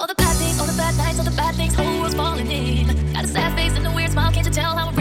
All the bad things, all the bad nights, all the bad things, whole world's falling in. Got a sad face and a weird smile, can't you tell how I'm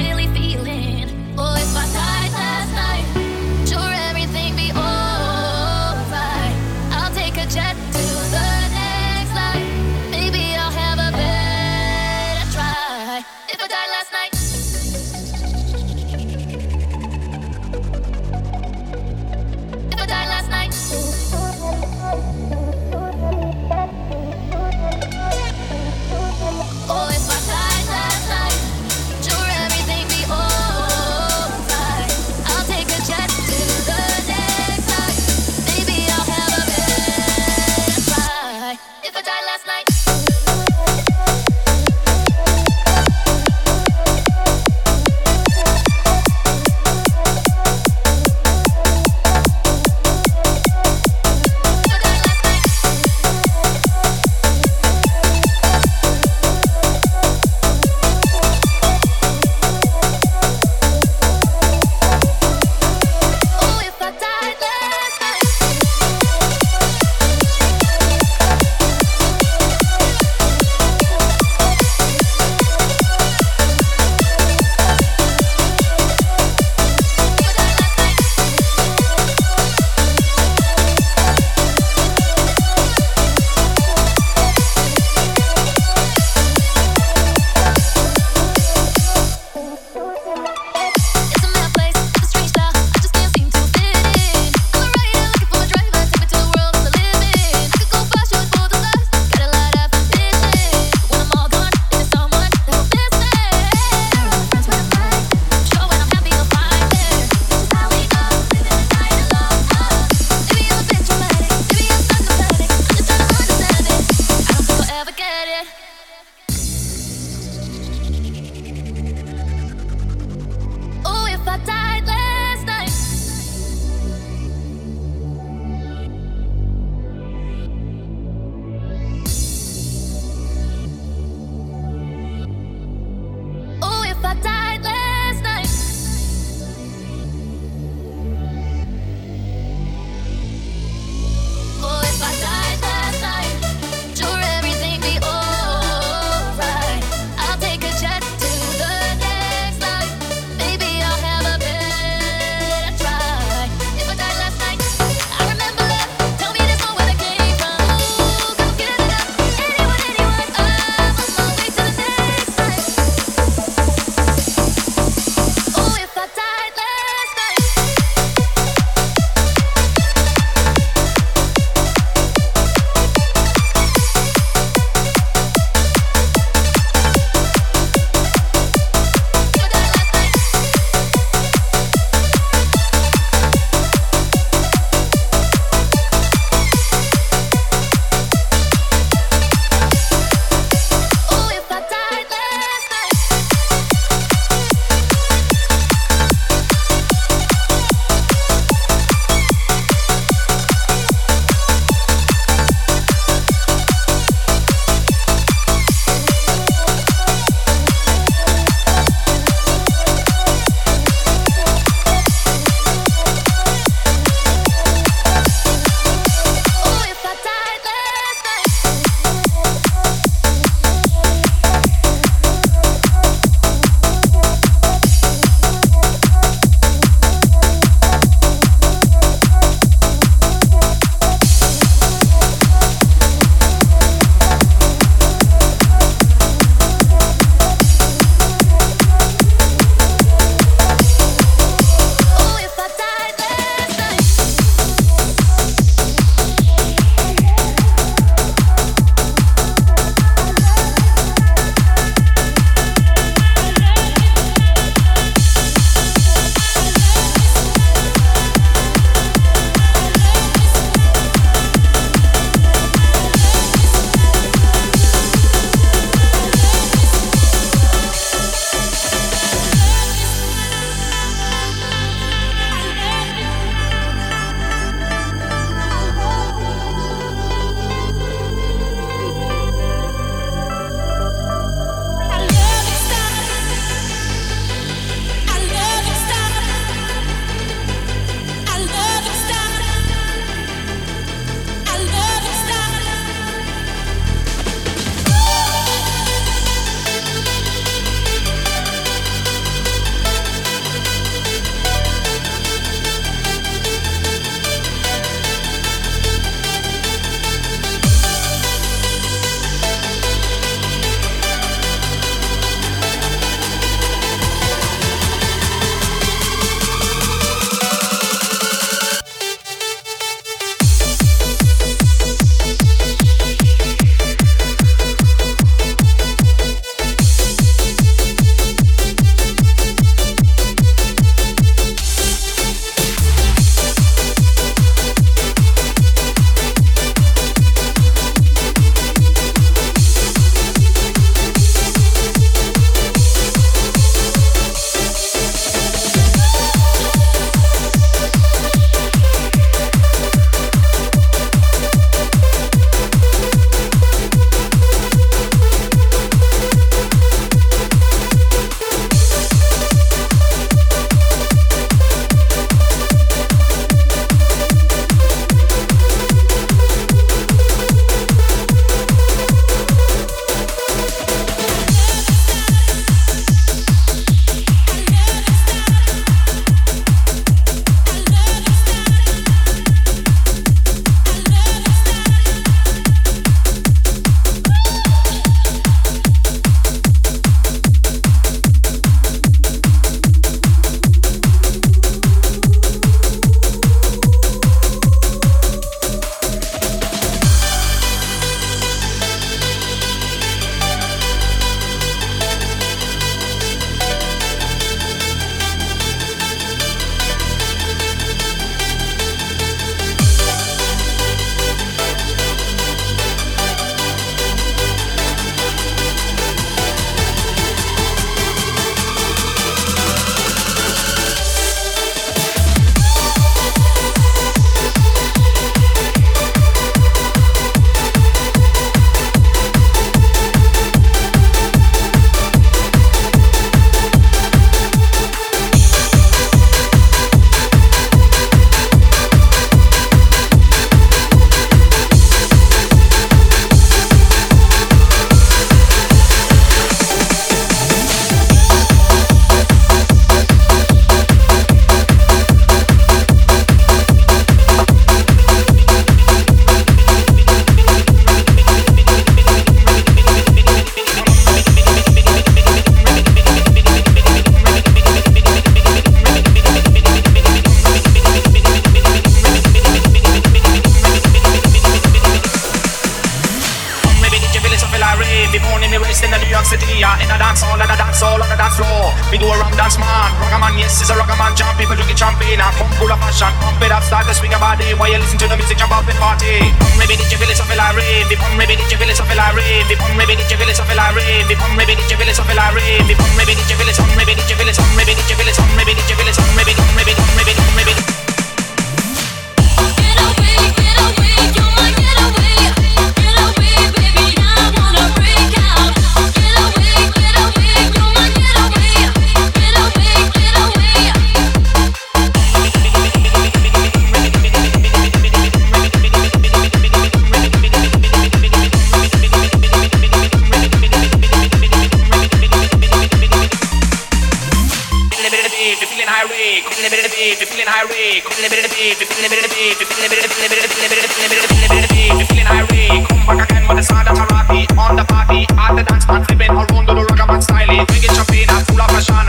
On the party, at the dance, not flipping around on the rock and style it. Make it champagne and full of passion.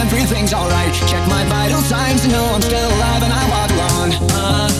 Everything's alright. Check my vital signs to know I'm still alive and I walk. Uh, uh,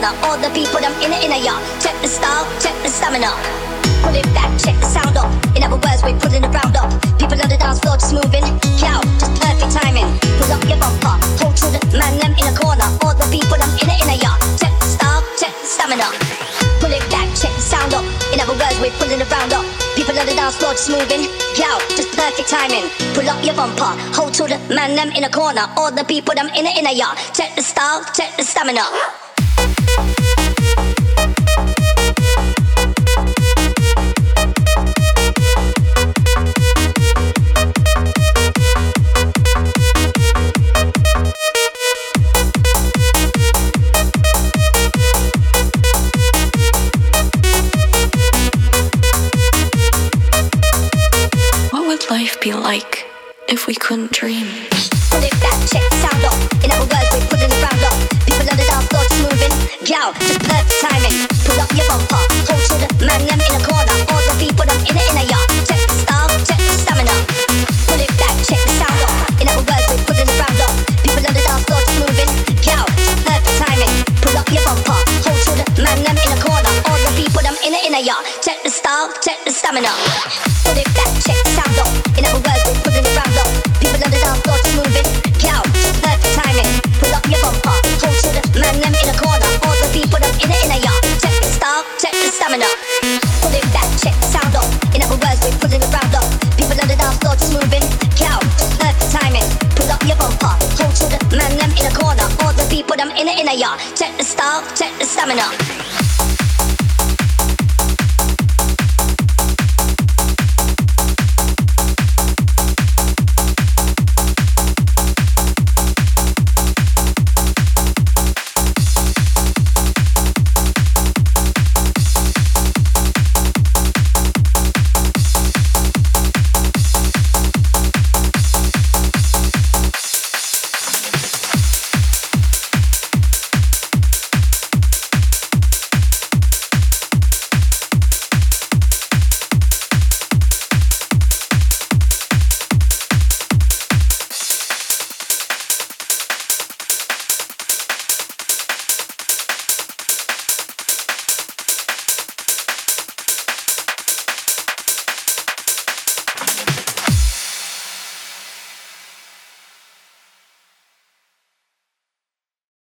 corner. All the people them in the inner yard. Check the style, check the stamina. Pull it back, check the sound up. In other words, we're pulling the round up. People on the dance floor just moving. Yo, just perfect timing. Pull up your bumper. Hold to the man them in a corner. All the people them in the inner yard. Check the style, check the stamina. Pull it back, check the sound up. In other words, we're pulling the round up. People on the dance floor just moving. Yo, just perfect timing. Pull up your bumper. Hold to the man them in the corner. All the people them in the inner yard. Check the style, check the stamina. If we couldn't dream? Pull it back, check sound up. In other words, we're pulling the round up. People the dance floor just moving. Yo, just perfect timing. Pull up your bumper. Hold to the man them in a corner. All the people them in the inner yard. Check the style, check the stamina. Pull it back, check the sound up. In other words, we're pulling the round up. People the dance floor just moving. Yo, just perfect timing. Pull up your bumper. Hold to the man them in a corner. All the people them in the inner yard. Check the style, check the stamina. Pull it back, check the sound up. In other words, style, check the stamina.